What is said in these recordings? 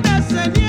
dessa minha né?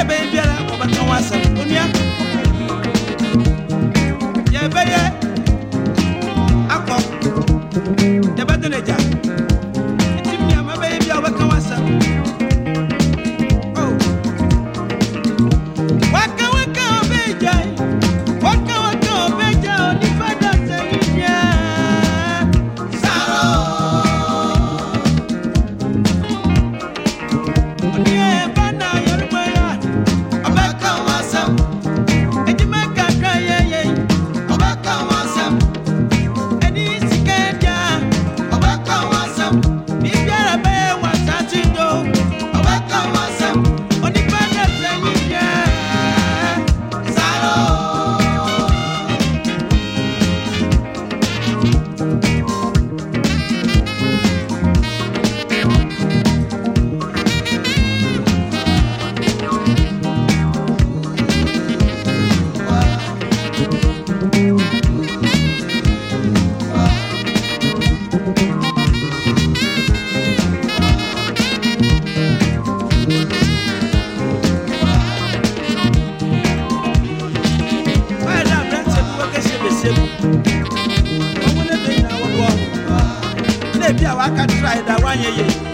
Ebi a aka try that one yeah yeah.